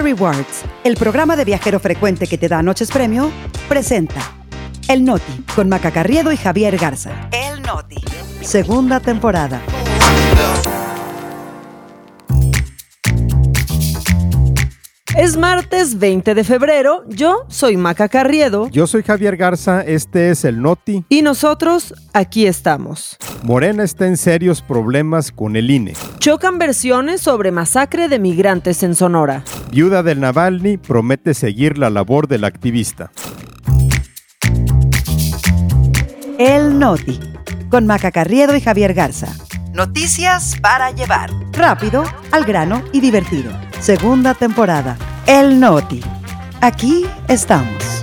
Rewards, el programa de viajero frecuente que te da noches premio, presenta El Noti con Maca Carriedo y Javier Garza. El Noti. Segunda temporada. Es martes 20 de febrero, yo soy Maca Carriedo Yo soy Javier Garza, este es el Noti. y nosotros aquí estamos. Morena está en serios problemas con el INE. Chocan versiones sobre masacre de migrantes en Sonora. Viuda del Navalny promete seguir la labor del activista. El Noti con Maca Carriedo y Javier Garza. Noticias para llevar. Rápido, al grano y divertido. Segunda temporada. El Noti. Aquí estamos.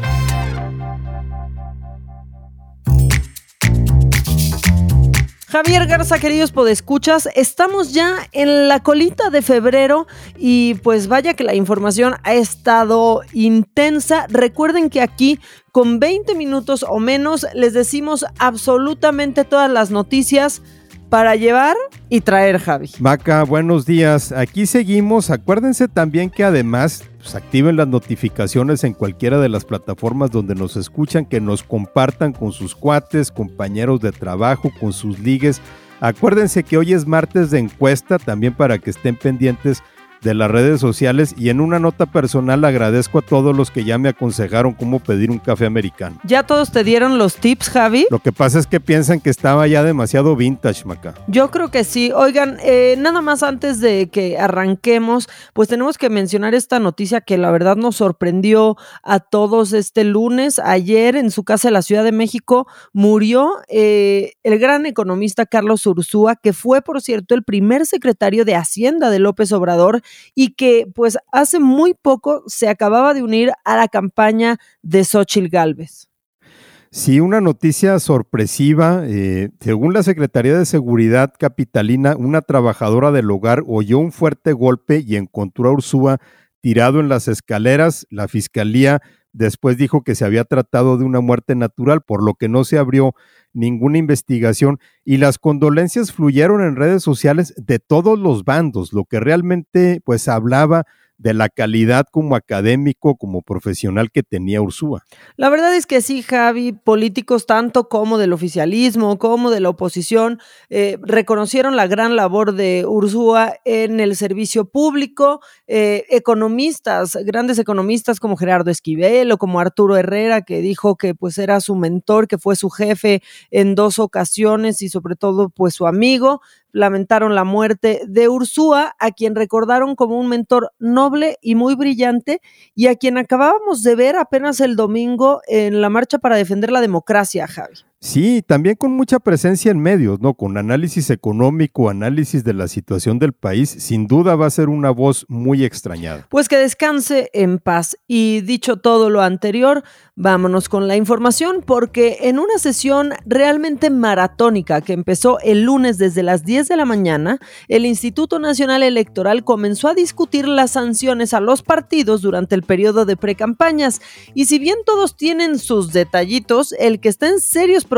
Javier Garza, queridos podescuchas, estamos ya en la colita de febrero y pues vaya que la información ha estado intensa. Recuerden que aquí con 20 minutos o menos les decimos absolutamente todas las noticias para llevar y traer, Javi. Maca, buenos días. Aquí seguimos. Acuérdense también que además pues, activen las notificaciones en cualquiera de las plataformas donde nos escuchan, que nos compartan con sus cuates, compañeros de trabajo, con sus ligues. Acuérdense que hoy es martes de encuesta, también para que estén pendientes de las redes sociales y en una nota personal agradezco a todos los que ya me aconsejaron cómo pedir un café americano. ¿Ya todos te dieron los tips, Javi? Lo que pasa es que piensan que estaba ya demasiado vintage, Maca. Yo creo que sí. Oigan, eh, nada más antes de que arranquemos, pues tenemos que mencionar esta noticia que la verdad nos sorprendió a todos este lunes. Ayer en su casa de la Ciudad de México murió eh, el gran economista Carlos Ursúa, que fue, por cierto, el primer secretario de Hacienda de López Obrador y que pues hace muy poco se acababa de unir a la campaña de Xochitl Gálvez. Sí, una noticia sorpresiva. eh, según la Secretaría de Seguridad Capitalina, una trabajadora del hogar oyó un fuerte golpe y encontró a Ursúa tirado en las escaleras. La fiscalía después dijo que se había tratado de una muerte natural, por lo que no se abrió ninguna investigación y las condolencias fluyeron en redes sociales de todos los bandos, lo que realmente pues hablaba de la calidad como académico, como profesional que tenía Ursúa. La verdad es que sí, Javi, políticos tanto como del oficialismo como de la oposición eh, reconocieron la gran labor de Ursúa en el servicio público. Eh, economistas, grandes economistas como Gerardo Esquivel o como Arturo Herrera, que dijo que pues era su mentor, que fue su jefe en dos ocasiones y sobre todo pues su amigo, lamentaron la muerte de Ursúa, a quien recordaron como un mentor noble y muy brillante, y a quien acabábamos de ver apenas el domingo en la marcha para defender la democracia, Javi. Sí, también con mucha presencia en medios, ¿no? Con análisis económico, análisis de la situación del país, sin duda va a ser una voz muy extrañada. Pues que descanse en paz. Y dicho todo lo anterior, vámonos con la información, porque en una sesión realmente maratónica que empezó el lunes desde las 10 de la mañana, el Instituto Nacional Electoral comenzó a discutir las sanciones a los partidos durante el periodo de precampañas. Y si bien todos tienen sus detallitos, el que está en serios problemas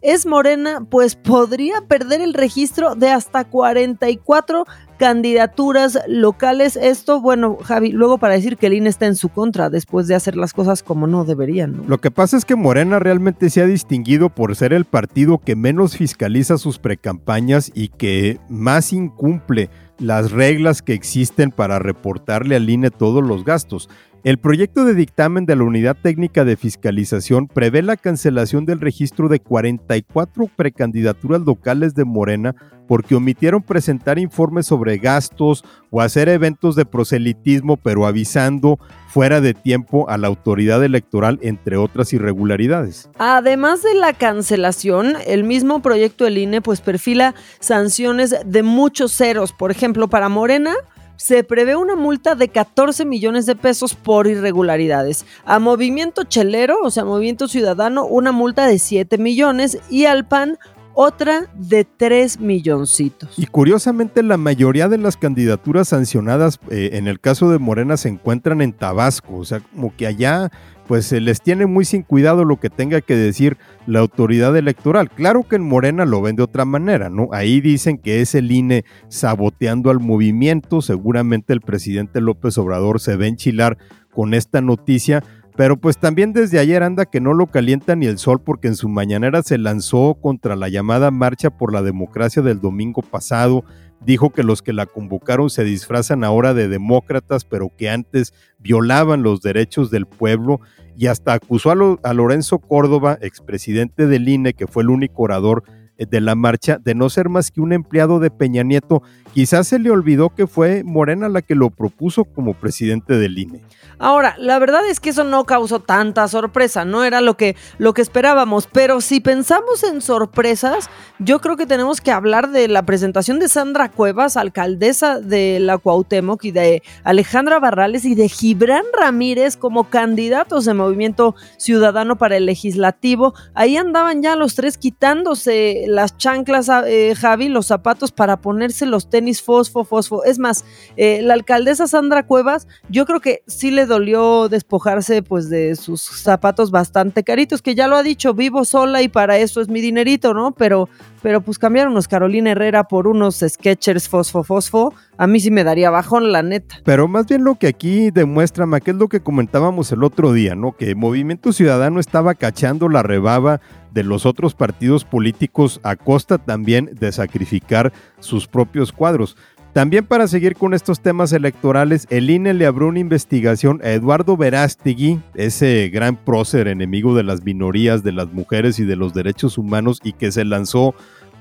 es Morena, pues podría perder el registro de hasta 44 candidaturas locales. Esto, bueno, Javi, luego para decir que el INE está en su contra después de hacer las cosas como no deberían. ¿no? Lo que pasa es que Morena realmente se ha distinguido por ser el partido que menos fiscaliza sus precampañas y que más incumple las reglas que existen para reportarle al INE todos los gastos. El proyecto de dictamen de la Unidad Técnica de Fiscalización prevé la cancelación del registro de 44 precandidaturas locales de Morena porque omitieron presentar informes sobre gastos o hacer eventos de proselitismo, pero avisando fuera de tiempo a la autoridad electoral, entre otras irregularidades. Además de la cancelación, el mismo proyecto del INE pues perfila sanciones de muchos ceros. Por ejemplo, para Morena se prevé una multa de 14 millones de pesos por irregularidades. A Movimiento Chelero, o sea, Movimiento Ciudadano, una multa de 7 millones y al PAN otra de 3 milloncitos. Y curiosamente la mayoría de las candidaturas sancionadas eh, en el caso de Morena se encuentran en Tabasco, o sea, como que allá pues se les tiene muy sin cuidado lo que tenga que decir la autoridad electoral. Claro que en Morena lo ven de otra manera, ¿no? Ahí dicen que es el INE saboteando al movimiento, seguramente el presidente López Obrador se ve enchilar con esta noticia, pero pues también desde ayer anda que no lo calienta ni el sol porque en su mañanera se lanzó contra la llamada Marcha por la Democracia del domingo pasado. Dijo que los que la convocaron se disfrazan ahora de demócratas, pero que antes violaban los derechos del pueblo y hasta acusó a, a Lorenzo Córdoba, expresidente del INE, que fue el único orador de la marcha, de no ser más que un empleado de Peña Nieto. Quizás se le olvidó que fue Morena la que lo propuso como presidente del INE. Ahora, la verdad es que eso no causó tanta sorpresa, no era lo que, lo que esperábamos, pero si pensamos en sorpresas, yo creo que tenemos que hablar de la presentación de Sandra Cuevas, alcaldesa de la Cuauhtémoc, y de Alejandra Barrales y de Gibran Ramírez como candidatos de Movimiento Ciudadano para el Legislativo. Ahí andaban ya los tres quitándose las chanclas, eh, Javi, los zapatos para ponerse los tenis fosfo, fosfo. Es más, eh, la alcaldesa Sandra Cuevas, yo creo que sí le dolió despojarse pues de sus zapatos bastante caritos, que ya lo ha dicho, vivo sola y para eso es mi dinerito, ¿no? Pero, pero pues cambiaron unos Carolina Herrera por unos Sketchers fosfo fosfo, a mí sí me daría bajón, la neta. Pero más bien lo que aquí demuestra, Ma, que es lo que comentábamos el otro día, ¿no? Que Movimiento Ciudadano estaba cachando la rebaba de los otros partidos políticos a costa también de sacrificar sus propios cuadros. También para seguir con estos temas electorales, el INE le abrió una investigación a Eduardo Verástegui, ese gran prócer enemigo de las minorías, de las mujeres y de los derechos humanos y que se lanzó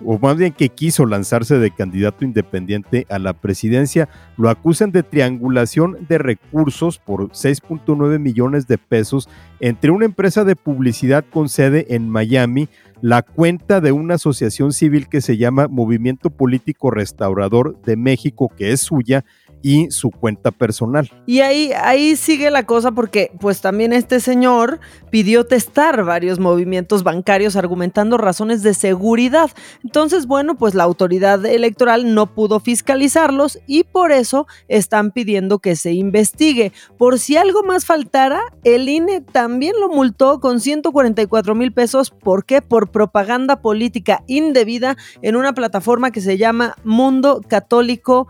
o más bien que quiso lanzarse de candidato independiente a la presidencia, lo acusan de triangulación de recursos por 6.9 millones de pesos entre una empresa de publicidad con sede en Miami, la cuenta de una asociación civil que se llama Movimiento Político Restaurador de México, que es suya, y su cuenta personal. Y ahí, ahí sigue la cosa porque pues también este señor pidió testar varios movimientos bancarios argumentando razones de seguridad. Entonces, bueno, pues la autoridad electoral no pudo fiscalizarlos y por eso están pidiendo que se investigue. Por si algo más faltara, el INE también lo multó con 144 mil pesos. ¿Por qué? Por propaganda política indebida en una plataforma que se llama Mundo Católico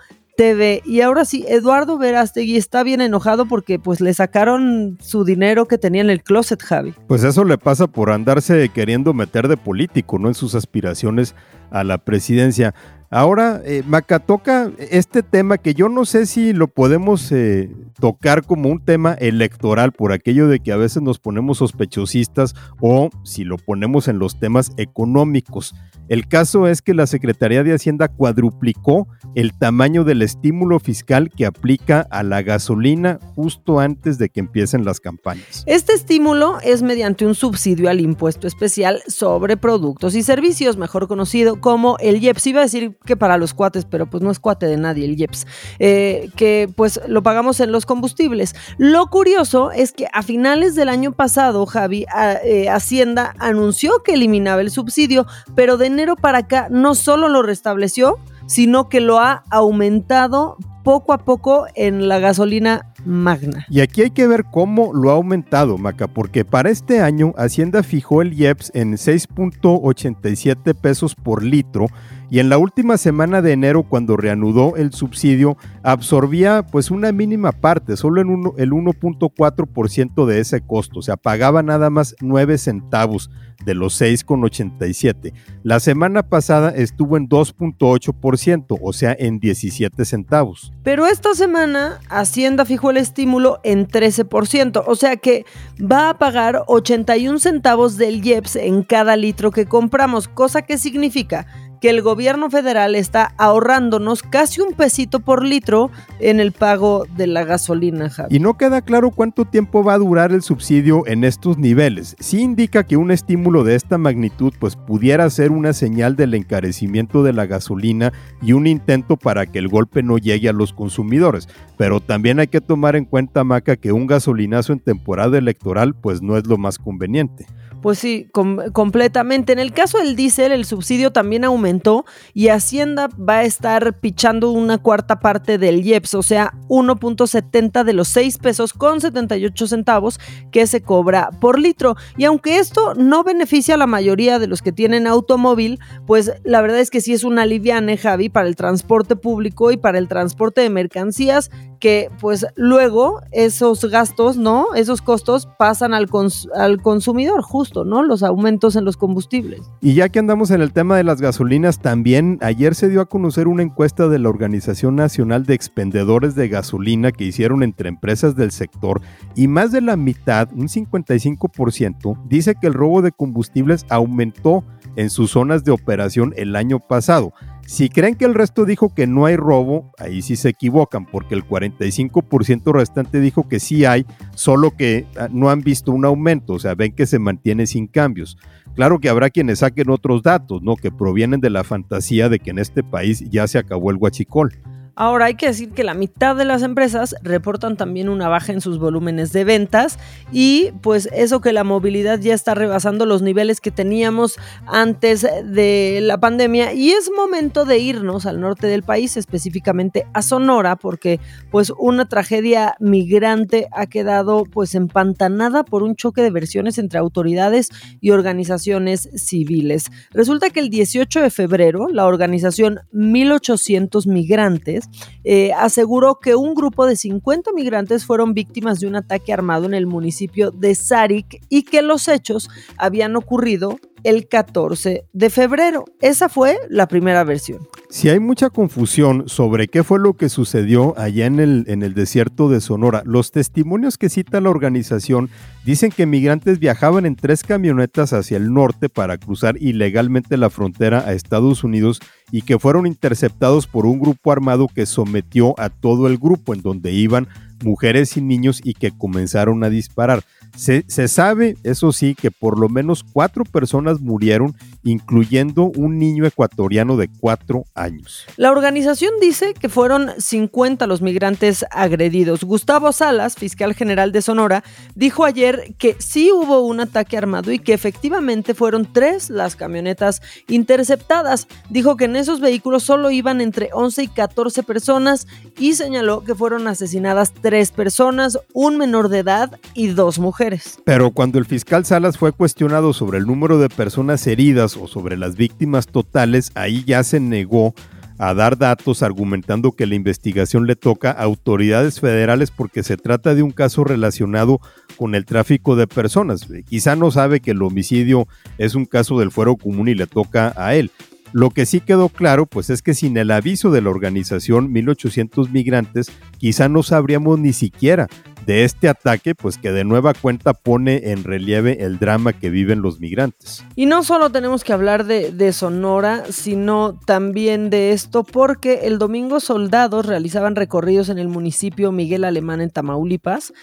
Y ahora sí, Eduardo Verástegui está bien enojado porque pues le sacaron su dinero que tenía en el closet, Javi. Pues eso le pasa por andarse queriendo meter de político, ¿no? En sus aspiraciones a la presidencia. Ahora, eh, Maca toca este tema que yo no sé si lo podemos eh, tocar como un tema electoral por aquello de que a veces nos ponemos sospechosistas o si lo ponemos en los temas económicos. El caso es que la Secretaría de Hacienda cuadruplicó el tamaño del estímulo fiscal que aplica a la gasolina justo antes de que empiecen las campañas. Este estímulo es mediante un subsidio al impuesto especial sobre productos y servicios, mejor conocido como el IEPS. Iba a decir que para los cuates, pero pues no es cuate de nadie el IEPS, eh, que pues lo pagamos en los combustibles. Lo curioso es que a finales del año pasado, Javi, eh, Hacienda anunció que eliminaba el subsidio, pero de para acá no solo lo restableció, sino que lo ha aumentado poco a poco en la gasolina magna. Y aquí hay que ver cómo lo ha aumentado, Maca, porque para este año Hacienda fijó el IEPS en 6.87 pesos por litro y en la última semana de enero cuando reanudó el subsidio absorbía pues una mínima parte, solo en el 1.4% de ese costo, o sea, pagaba nada más 9 centavos de los 6,87. La semana pasada estuvo en 2.8%, o sea, en 17 centavos. Pero esta semana Hacienda fijó el estímulo en 13%, o sea que va a pagar 81 centavos del IEPS en cada litro que compramos, cosa que significa que el gobierno federal está ahorrándonos casi un pesito por litro en el pago de la gasolina, Y no queda claro cuánto tiempo va a durar el subsidio en estos niveles. Sí indica que un estímulo de esta magnitud pues pudiera ser una señal del encarecimiento de la gasolina y un intento para que el golpe no llegue a los consumidores. Pero también hay que tomar en cuenta, Maca, que un gasolinazo en temporada electoral pues no es lo más conveniente. Pues sí, completamente. En el caso del diésel, el subsidio también aumentó y Hacienda va a estar pichando una cuarta parte del IEPS, o sea, 1.70 de los 6 pesos con 78 centavos que se cobra por litro. Y aunque esto no beneficia a la mayoría de los que tienen automóvil, pues la verdad es que sí es una aliviane, Javi, para el transporte público y para el transporte de mercancías que pues luego esos gastos, ¿no? Esos costos pasan al, al consumidor, justo, ¿no? Los aumentos en los combustibles. Y ya que andamos en el tema de las gasolinas, también ayer se dio a conocer una encuesta de la Organización Nacional de Expendedores de Gasolina que hicieron entre empresas del sector y más de la mitad, un 55%, dice que el robo de combustibles aumentó en sus zonas de operación el año pasado. Si creen que el resto dijo que no hay robo, ahí sí se equivocan, porque el 45% restante dijo que sí hay, solo que ah, no han visto un aumento, o sea, ven que se mantiene sin cambios. Claro que habrá quienes saquen otros datos, ¿no? Que provienen de la fantasía de que en este país ya se acabó el guachicol. Ahora hay que decir que la mitad de las empresas reportan también una baja en sus volúmenes de ventas y pues eso que la movilidad ya está rebasando los niveles que teníamos antes de la pandemia y es momento de irnos al norte del país, específicamente a Sonora, porque pues una tragedia migrante ha quedado pues empantanada por un choque de versiones entre autoridades y organizaciones civiles. Resulta que el 18 de febrero la organización 1800 Migrantes eh, aseguró que un grupo de 50 migrantes fueron víctimas de un ataque armado en el municipio de Sarik y que los hechos habían ocurrido el 14 de febrero. Esa fue la primera versión. Si hay mucha confusión sobre qué fue lo que sucedió allá en el, en el desierto de Sonora, los testimonios que cita la organización dicen que migrantes viajaban en tres camionetas hacia el norte para cruzar ilegalmente la frontera a Estados Unidos y que fueron interceptados por un grupo armado que sometió a todo el grupo en donde iban mujeres y niños y que comenzaron a disparar. Se, sabe, eso sí, que por lo menos cuatro personas murieron, incluyendo un niño ecuatoriano de cuatro años. La organización dice que fueron 50 los migrantes agredidos. Gustavo Salas, fiscal general de Sonora, dijo ayer que sí hubo un ataque armado y que efectivamente fueron tres las camionetas interceptadas. Dijo que en esos vehículos solo iban entre 11 y 14 personas y señaló que fueron asesinadas tres personas, un menor de edad y dos mujeres. Pero cuando el fiscal Salas fue cuestionado sobre el número de personas heridas o sobre las víctimas totales, ahí ya se negó a dar datos argumentando que la investigación le toca a autoridades federales porque se trata de un caso relacionado con el tráfico de personas. Quizá no sabe que el homicidio es un caso del fuero común y le toca a él. Lo que sí quedó claro, pues es que sin el aviso de la organización 1800 migrantes, quizá no sabríamos ni siquiera de este ataque, pues que de nueva cuenta pone en relieve el drama que viven los migrantes. Y no solo tenemos que hablar de, Sonora, sino también de esto, porque el domingo soldados realizaban recorridos en el municipio Miguel Alemán en Tamaulipas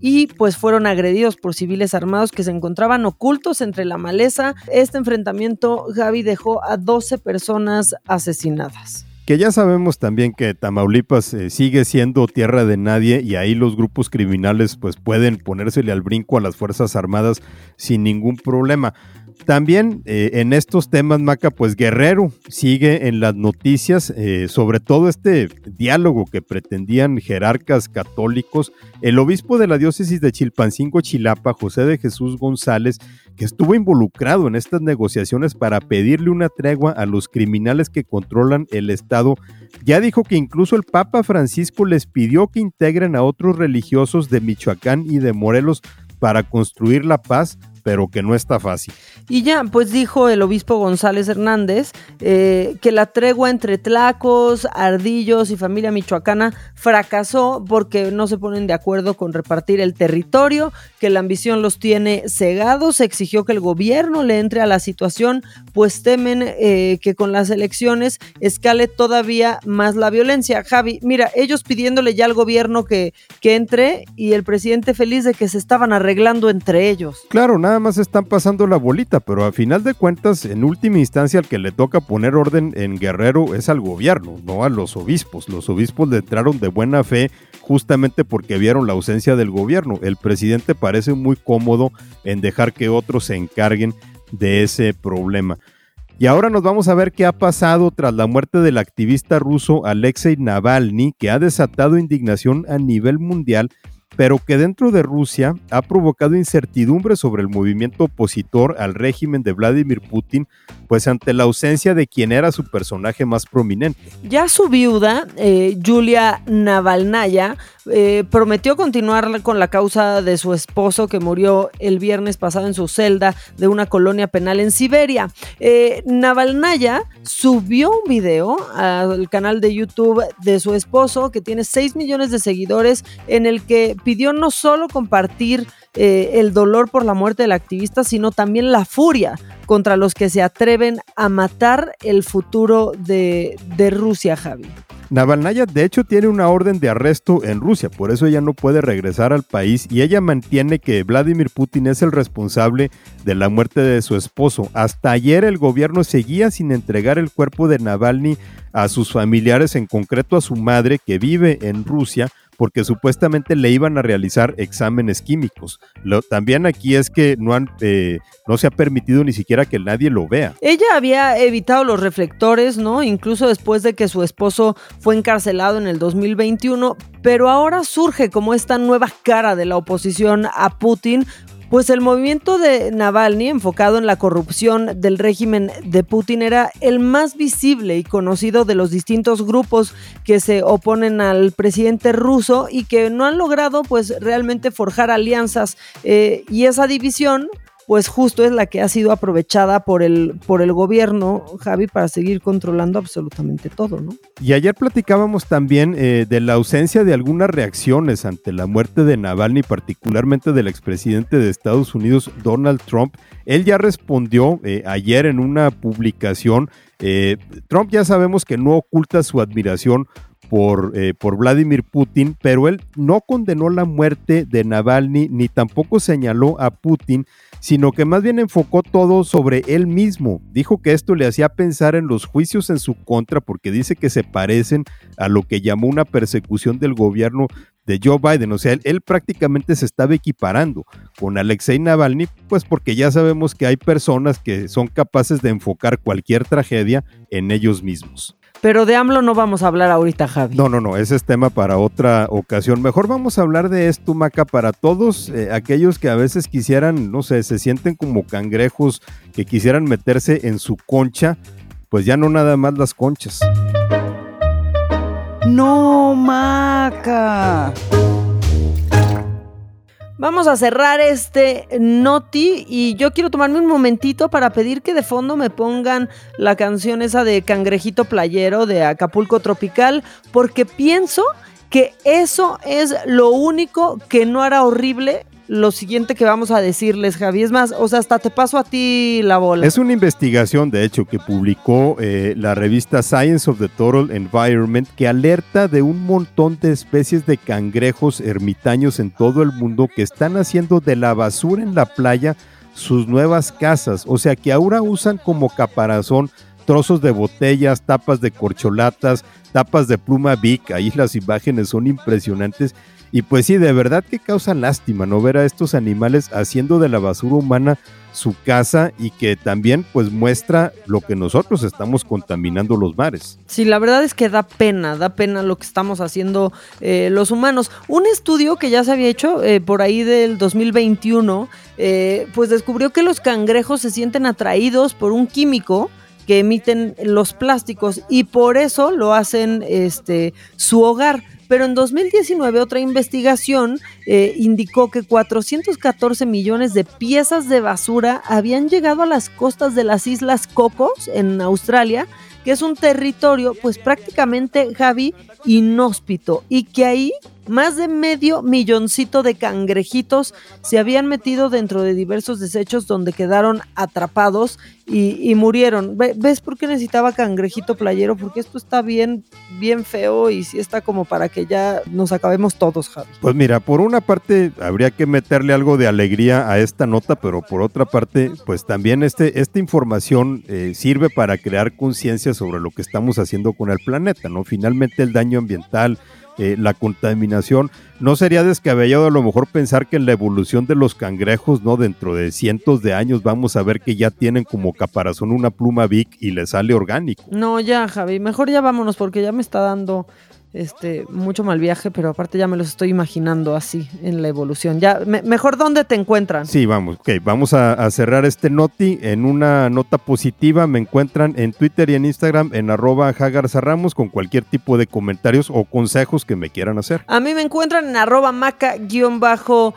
y pues fueron agredidos por civiles armados que se encontraban ocultos entre la maleza. Este enfrentamiento, Gaby, dejó a 12 personas asesinadas que ya sabemos también que Tamaulipas eh, sigue siendo tierra de nadie y ahí los grupos criminales pues pueden ponérsele al brinco a las Fuerzas Armadas sin ningún problema. También eh, en estos temas, Maca, pues Guerrero sigue en las noticias, eh, sobre todo este diálogo que pretendían jerarcas católicos. El obispo de la diócesis de Chilpancingo, Chilapa, José de Jesús González, que estuvo involucrado en estas negociaciones para pedirle una tregua a los criminales que controlan el Estado, ya dijo que incluso el Papa Francisco les pidió que integren a otros religiosos de Michoacán y de Morelos para construir la paz pero que no está fácil. Y ya, pues dijo el obispo González Hernández eh, que la tregua entre Tlacos, Ardillos y familia michoacana fracasó porque no se ponen de acuerdo con repartir el territorio, que la ambición los tiene cegados, exigió que el gobierno le entre a la situación, pues temen eh, que con las elecciones escale todavía más la violencia. Javi, mira, ellos pidiéndole ya al gobierno que, que entre y el presidente feliz de que se estaban arreglando entre ellos. Claro, nada más están pasando la bolita, pero a final de cuentas, en última instancia, al que le toca poner orden en Guerrero es al gobierno, no a los obispos. Los obispos le entraron de buena fe justamente porque vieron la ausencia del gobierno. El presidente parece muy cómodo en dejar que otros se encarguen de ese problema. Y ahora nos vamos a ver qué ha pasado tras la muerte del activista ruso Alexei Navalny, que ha desatado indignación a nivel mundial pero que dentro de Rusia ha provocado incertidumbre sobre el movimiento opositor al régimen de Vladimir Putin, pues ante la ausencia de quien era su personaje más prominente. Ya su viuda, eh, Julia Navalnaya, eh, prometió continuar con la causa de su esposo que murió el viernes pasado en su celda de una colonia penal en Siberia. Eh, Navalnaya subió un video al canal de YouTube de su esposo que tiene 6 millones de seguidores en el que pidió no solo compartir eh, el dolor por la muerte del activista, sino también la furia contra los que se atreven a matar el futuro de, de Rusia, Javi. Navalnaya de hecho tiene una orden de arresto en Rusia, por eso ella no puede regresar al país y ella mantiene que Vladimir Putin es el responsable de la muerte de su esposo. Hasta ayer el gobierno seguía sin entregar el cuerpo de Navalny a sus familiares, en concreto a su madre que vive en Rusia, porque supuestamente le iban a realizar exámenes químicos. Lo, también aquí es que no, han, eh, no se ha permitido ni siquiera que nadie lo vea. Ella había evitado los reflectores, ¿no? Incluso después de que su esposo fue encarcelado en el 2021, pero ahora surge como esta nueva cara de la oposición a Putin pues el movimiento de Navalny, enfocado en la corrupción del régimen de Putin, era el más visible y conocido de los distintos grupos que se oponen al presidente ruso y que no han logrado pues realmente forjar alianzas. Eh, y esa división pues justo es la que ha sido aprovechada por el, por el gobierno, Javi, para seguir controlando absolutamente todo, ¿no? Y ayer platicábamos también eh, de la ausencia de algunas reacciones ante la muerte de Navalny, particularmente del expresidente de Estados Unidos, Donald Trump. Él ya respondió eh, ayer en una publicación. Eh, Trump ya sabemos que no oculta su admiración por, por, Vladimir Putin, pero él no condenó la muerte de Navalny ni tampoco señaló a Putin sino que más bien enfocó todo sobre él mismo. Dijo que esto le hacía pensar en los juicios en su contra porque dice que se parecen a lo que llamó una persecución del gobierno de Joe Biden. O sea, él, prácticamente se estaba equiparando con Alexei Navalny, pues porque ya sabemos que hay personas que son capaces de enfocar cualquier tragedia en ellos mismos. Pero de AMLO no vamos a hablar ahorita, Javi. No, no, no, ese es tema para otra ocasión. Mejor vamos a hablar de esto, Maca, para todos eh, aquellos que a veces quisieran, no sé, se sienten como cangrejos, que quisieran meterse en su concha, pues ya no nada más las conchas. No, Maca. Vamos a cerrar este noti y yo quiero tomarme un momentito para pedir que de fondo me pongan la canción esa de Cangrejito Playero de Acapulco Tropical porque pienso que eso es lo único que no hará horrible lo siguiente que vamos a decirles, Javi. Es más, o sea, hasta te paso a ti la bola. Es una investigación, de hecho, que publicó eh, la revista Science of the Total Environment que alerta de un montón de especies de cangrejos ermitaños en todo el mundo que están haciendo de la basura en la playa sus nuevas casas. O sea, que ahora usan como caparazón trozos de botellas, tapas de corcholatas, tapas de pluma Vic. Ahí las imágenes son impresionantes y pues sí, de verdad que causa lástima no ver a estos animales haciendo de la basura humana su casa y que también pues muestra lo que nosotros estamos contaminando los mares. Sí, la verdad es que da pena, da pena lo que estamos haciendo eh, los humanos. Un estudio que ya se había hecho eh, por ahí del 2021, eh, pues descubrió que los cangrejos se sienten atraídos por un químico que emiten los plásticos y por eso lo hacen este, su hogar. Pero en 2019 otra investigación eh, indicó que 414 millones de piezas de basura habían llegado a las costas de las Islas Cocos en Australia, que es un territorio pues prácticamente, Javi, inhóspito y que ahí más de medio milloncito de cangrejitos se habían metido dentro de diversos desechos donde quedaron atrapados y, murieron. ¿Ves por qué necesitaba cangrejito playero? Porque esto está bien, bien feo y sí está como para que ya nos acabemos todos, Javi. Pues mira, por una parte habría que meterle algo de alegría a esta nota, pero por otra parte, pues también este, esta información eh, sirve para crear conciencia sobre lo que estamos haciendo con el planeta, ¿no? Finalmente el daño ambiental eh, la contaminación, no sería descabellado a lo mejor pensar que en la evolución de los cangrejos, ¿no? Dentro de cientos de años vamos a ver que ya tienen como caparazón una pluma Vic y le sale orgánico. No, ya, Javi, mejor ya vámonos porque ya me está dando este, mucho mal viaje, pero aparte ya me los estoy imaginando así en la evolución. Ya, mejor dónde te encuentran. Sí, vamos, ok, vamos a, cerrar este noti en una nota positiva. Me encuentran en Twitter y en Instagram en arroba Ramos con cualquier tipo de comentarios o consejos que me quieran hacer. A mí me encuentran en arroba maca-online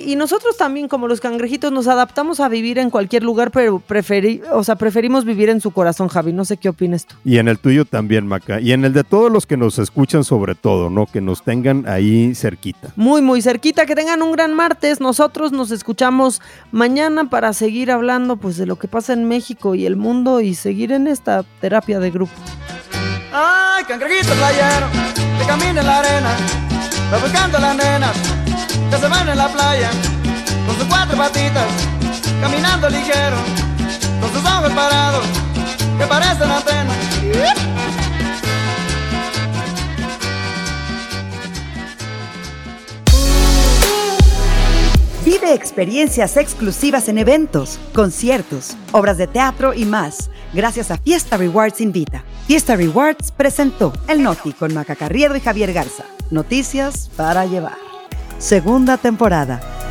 y nosotros también como los cangrejitos nos adaptamos a vivir en cualquier lugar, pero preferi o sea, preferimos vivir en su corazón, Javi. No sé qué opinas tú. Y en el tuyo también, Maca. Y en el de todos los que nos escuchan escuchan sobre todo, ¿no? Que nos tengan ahí cerquita. Muy, muy cerquita, que tengan un gran martes. Nosotros nos escuchamos mañana para seguir hablando pues de lo que pasa en México y el mundo y seguir en esta terapia de grupo. Ay, cangrejito playero, que camina en la arena, va buscando a las nenas, que se van en la playa, con sus cuatro patitas, caminando ligero, con sus ojos parados, que parecen antenas. Experiencias exclusivas en eventos, conciertos, obras de teatro y más, gracias a Fiesta Rewards Invita. Fiesta Rewards presentó El Noti con Maca Carriedo y Javier Garza. Noticias para llevar. Segunda temporada.